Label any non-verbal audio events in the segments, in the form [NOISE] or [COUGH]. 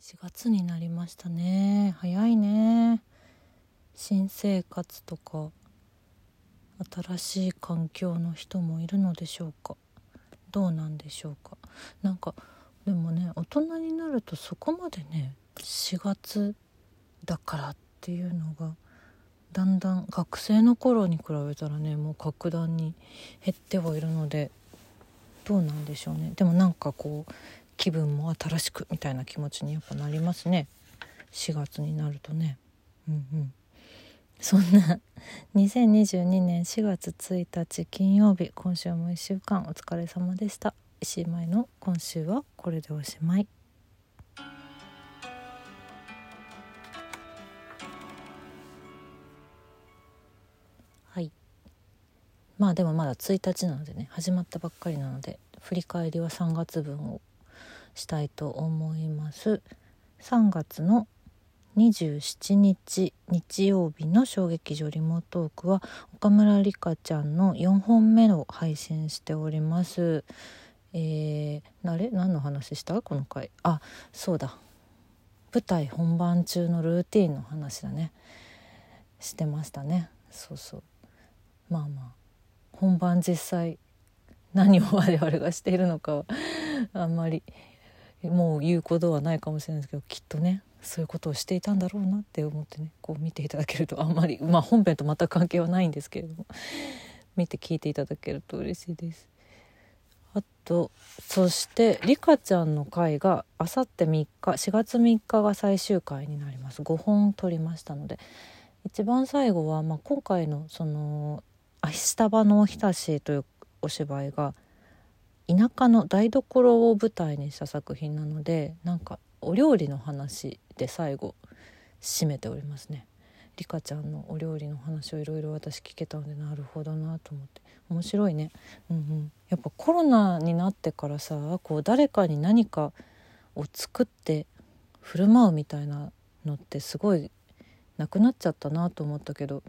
4月になりましたね。早いね。新生活とか新しい環境の人もいるのでしょうか。どうなんでしょうか。なんかでもね大人になるとそこまでね4月だからっていうのがだんだん学生の頃に比べたらねもう格段に減ってはいるのでどうなんでしょうね。でもなんかこう気分も新しくみたいな気持ちにやっぱなりますね。4月になるとね。うんうん。そんな [LAUGHS] 2022年4月1日金曜日今週も1週間お疲れ様でした。石井舞の今週はこれでおしまい。はい。まあでもまだ1日なのでね始まったばっかりなので振り返りは3月分をしたいと思います。3月の27日日曜日の衝撃場リモートークは岡村里香ちゃんの4本目を配信しております。えー、あれ？何の話した？この回。あそうだ。舞台本番中のルーティンの話だね。してましたね。そうそう。まあまあ。本番実際何を我々がしているのかはあんまりもう言うことはないかもしれないですけどきっとねそういうことをしていたんだろうなって思ってねこう見ていただけるとあんまりまあ本編と全く関係はないんですけれども見て聞いていただけると嬉しいです。あとそしてリカちゃんの回があさって3日4月3日が最終回になります5本撮りましたので一番最後は、まあ、今回のその「明日場のおひたし」というお芝居が田舎の台所を舞台にした作品なのでなんかお料理の話で最後締めておりますね。リカちゃんのお料理の話をいろいろ私聞けたのでなるほどなと思って。面白いね、うんうん、やっぱコロナになってからさこう誰かに何かを作って振る舞うみたいなのってすごいなくなっちゃったなと思ったけど。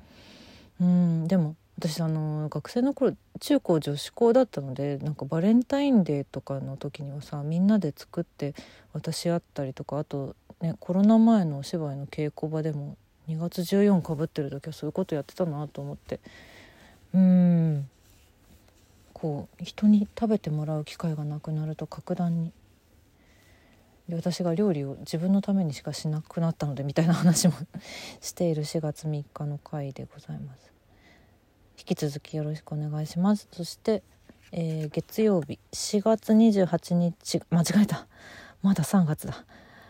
うん。でも私あの学生の頃中高女子校だったのでなんかバレンタインデーとかの時にはさみんなで作って渡し合ったりとかあとねコロナ前のお芝居の稽古場でも2月14かぶってる時はそういうことやってたなと思って。うん。こう人に食べてもらう機会がなくなると格段に。で私が料理を自分のためにしかしなくなったのでみたいな話も [LAUGHS] している4月3日の回でございます。引き続きよろしくお願いします。そして、えー、月曜日4月28日間違えた。まだ3月だ。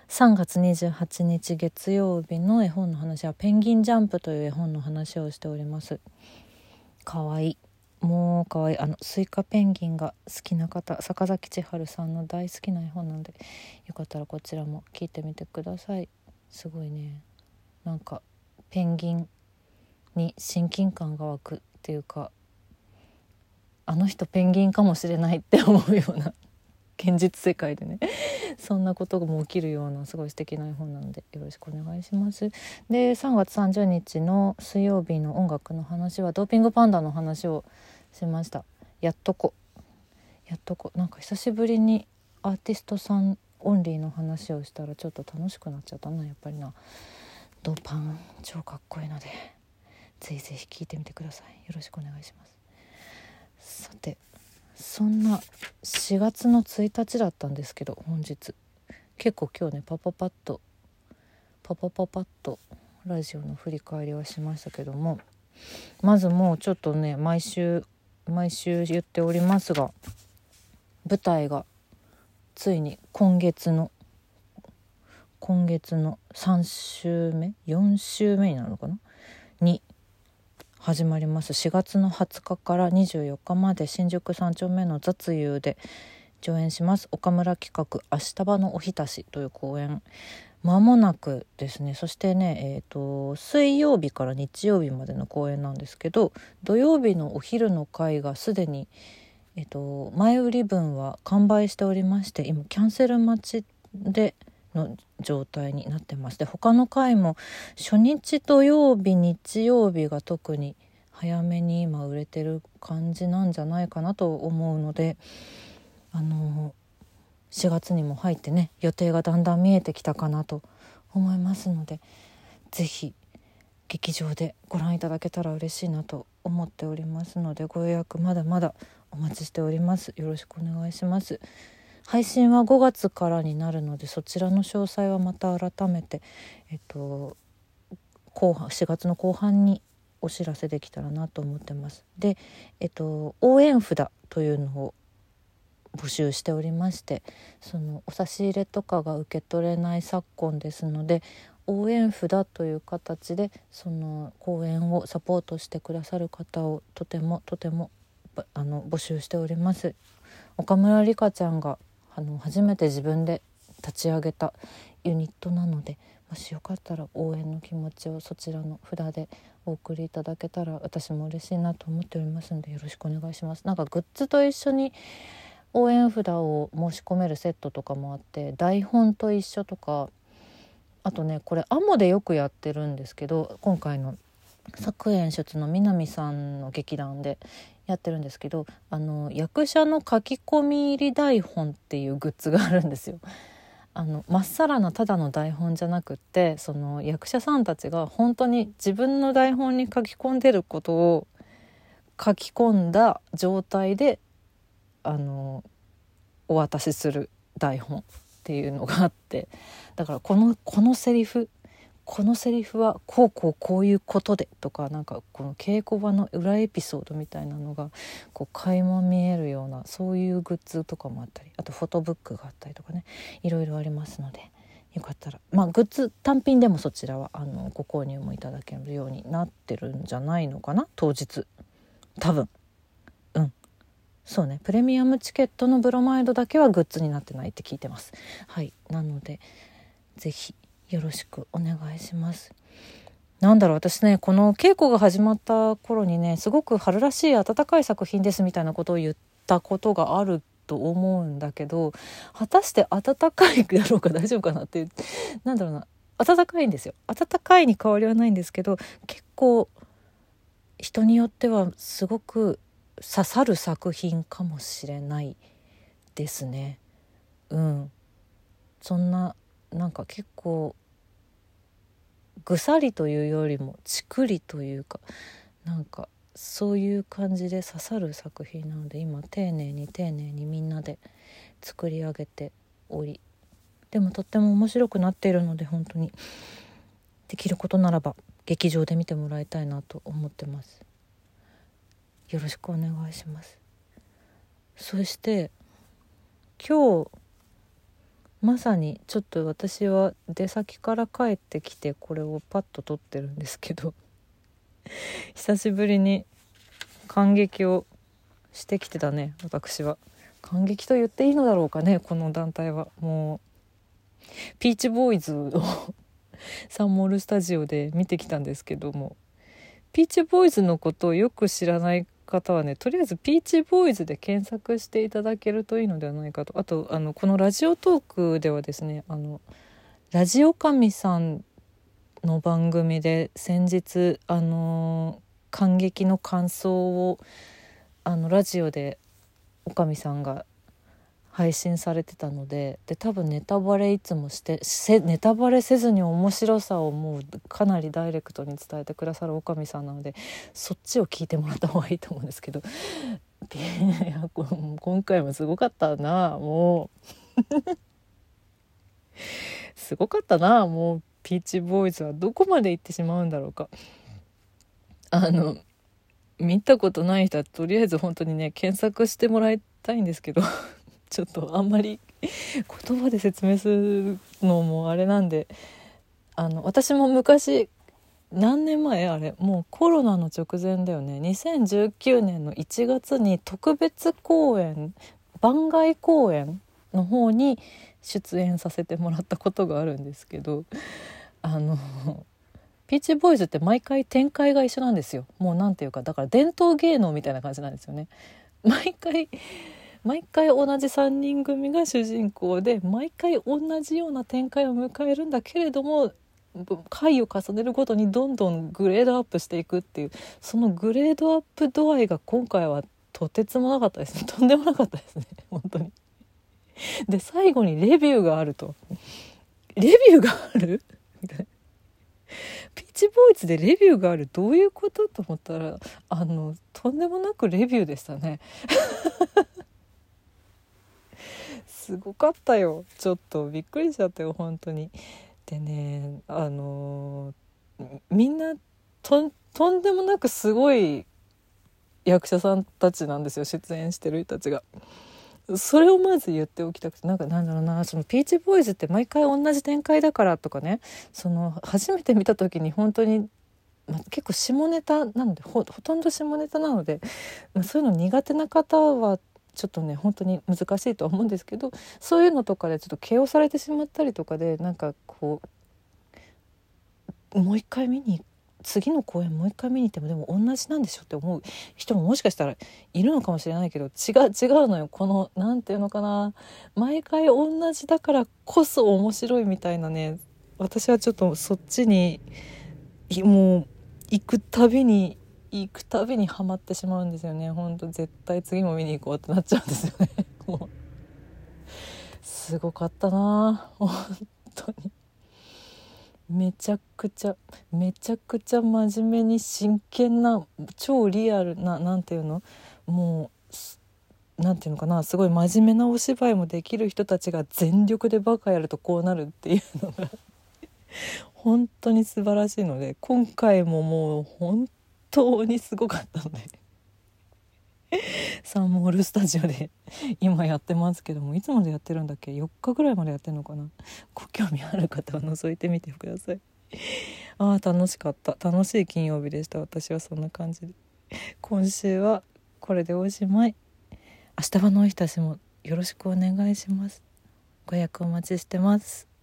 3月28日月曜日の絵本の話は「ペンギンジャンプ」という絵本の話をしております。かわいい。もうかわいい。あのスイカペンギンが好きな方坂崎千春さんの大好きな絵本なのでよかったらこちらも聞いてみてください。すごいね。なんかペンギンに親近感が湧くていうかあの人ペンギンかもしれないって思うような現実世界でね [LAUGHS] そんなことも起きるようなすごい素敵な絵本なのでよろしくお願いします。で3月30日の水曜日の音楽の話はドーピングパンダの話をしました。やっとこやっとこなんか久しぶりにアーティストさんオンリーの話をしたらちょっと楽しくなっちゃったなやっぱりな。ドパン超かっこいいのでぜひぜひ聴いてみてください。よろしくお願いします。さてそんな4月の1日だったんですけど本日。結構今日ねパパパッとパパパパッとラジオの振り返りはしましたけどもまずもうちょっとね毎週毎週言っておりますが舞台がついに今月の今月の3週目？4週目になるのかな？に始まります。4月の20日から24日まで新宿三丁目の雑遊で上演します。岡村企画「明日場のおひたし」という公演。まもなくですね。そしてね、えーと、水曜日から日曜日までの公演なんですけど土曜日のお昼の回がすでに、えーと前売り分は完売しておりまして今キャンセル待ちでの状態になってます。で他の回も初日土曜日日曜日が特に早めに今売れてる感じなんじゃないかなと思うのであの4月にも入ってね予定がだんだん見えてきたかなと思いますので是非劇場でご覧いただけたら嬉しいなと思っておりますのでご予約まだまだお待ちしております。よろしくお願いします。配信は5月からになるのでそちらの詳細はまた改めてえっと後半4月の後半にお知らせできたらなと思ってます。でえっと応援札というのを募集しておりましてそのお差し入れとかが受け取れない昨今ですので応援札という形でその公演をサポートしてくださる方をとてもとてもあの募集しております。岡村里香ちゃんがあの初めて自分で立ち上げたユニットなのでもしよかったら応援の気持ちをそちらの札でお送りいただけたら私も嬉しいなと思っておりますのでよろしくお願いします。なんかグッズと一緒に応援札を申し込めるセットとかもあって台本と一緒とかあとねこれアモでよくやってるんですけど今回の作演出の南さんの劇団でやってるんですけどあの役者の書き込み入り台本っていうグッズがあるんですよ。あのまっさらなただの台本じゃなくってその役者さんたちが本当に自分の台本に書き込んでることを書き込んだ状態であのお渡しする台本っていうのがあってだからこのこのセリフこのセリフはこうこうこういうことでとかなんかこの稽古場の裏エピソードみたいなのがこう垣間見えるようなそういうグッズとかもあったりあとフォトブックがあったりとかねいろいろありますのでよかったらまあグッズ単品でもそちらはあのご購入もいただけるようになってるんじゃないのかな当日。多分。うん。そうね。プレミアムチケットのブロマイドだけはグッズになってないって聞いてます。はい。なので是非よろしくお願いします。なんだろう私ねこの稽古が始まった頃にねすごく春らしい暖かい作品ですみたいなことを言ったことがあると思うんだけど果たして暖かいだろうか大丈夫かなってなんだろうな暖かいんですよ。暖かいに変わりはないんですけど結構人によってはすごく刺さる作品かもしれないですね。うん。そんななんか結構ぐさりというよりもちくりというかなんかそういう感じで刺さる作品なので今丁寧に丁寧にみんなで作り上げておりでもとっても面白くなっているので本当にできることならば劇場で見てもらいたいなと思ってます。よろしくお願いします。そして今日まさにちょっと私は出先から帰ってきてこれをパッと撮ってるんですけど [LAUGHS] 久しぶりに感激をしてきてたね私は。感激と言っていいのだろうかねこの団体は。もうピーチボーイズを [LAUGHS] サンモールスタジオで見てきたんですけどもピーチボーイズのことをよく知らない方はねとりあえずピーチボーイズで検索していただけるといいのではないかと。あとあのこのラジオトークではですねあのラジオ神さんの番組で先日あの感激の感想をあのラジオでおかみさんが配信されてたのでで多分ネタバレいつもしてネタバレせずに面白さをもうかなりダイレクトに伝えてくださるおかみさんなのでそっちを聞いてもらった方がいいと思うんですけど [LAUGHS] いや今回もすごかったなもう。[LAUGHS] すごかったなもうピーチボーイズはどこまで行ってしまうんだろうか。あの見たことない人はとりあえず本当にね検索してもらいたいんですけど。ちょっとあんまり [LAUGHS] 言葉で説明するのもあれなんであの私も昔何年前あれもうコロナの直前だよね。2019年の1月に特別公演番外公演の方に出演させてもらったことがあるんですけどあのピーチボーイズって毎回展開が一緒なんですよ。もう何ていうかだから伝統芸能みたいな感じなんですよね。毎回毎回同じ3人組が主人公で毎回同じような展開を迎えるんだけれども回を重ねるごとにどんどんグレードアップしていくっていうそのグレードアップ度合いが今回はとてつもなかったですね。[LAUGHS] とんでもなかったですね。本当に。で最後にレビューがあると。レビューがある？みたいな。ピーチボーイズでレビューがあるどういうこと？と思ったらあのとんでもなくレビューでしたね。すごかったよちょっとびっくりしちゃったよ本当にでねあのみんなととんでもなくすごい役者さんたちなんですよ出演してる人たちが。それをまず言っておきたくてなんかなんだろうなそのピーチボーイズって毎回同じ展開だからとかねその初めて見た時に本当に、ま、結構下ネタなのでほとんど下ネタなので、ま、そういうの苦手な方はちょっとね本当に難しいとは思うんですけどそういうのとかでちょっと KO されてしまったりとかでなんかこうもう一回見に次の公演もう一回見に行ってもでも同じなんでしょって思う人ももしかしたらいるのかもしれないけど違う違うのよ。この何て言うのかな。毎回同じだからこそ面白いみたいなね私はちょっとそっちにもう行くたびに行くたびにはまってしまうんですよね。ほんと絶対次も見に行こうってなっちゃうんですよね。[LAUGHS] もう。すごかったな。本当に。めちゃくちゃめちゃくちゃ真面目に真剣な超リアルな何ていうの？もう何ていうのかな？すごい真面目なお芝居もできる人たちが全力でバカやるとこうなるっていうのが本当に素晴らしいので今回ももう本当にすごかったので。[LAUGHS] サンモールスタジオで [LAUGHS] 今やってますけどもいつまでやってるんだっけ？4日ぐらいまでやってるのかな？ご興味ある方は覗いてみてください。[LAUGHS] あー楽しかった。楽しい金曜日でした。私はそんな感じで。今週はこれでおしまい。明日はのおひたしもよろしくお願いします。ご予約お待ちしてます。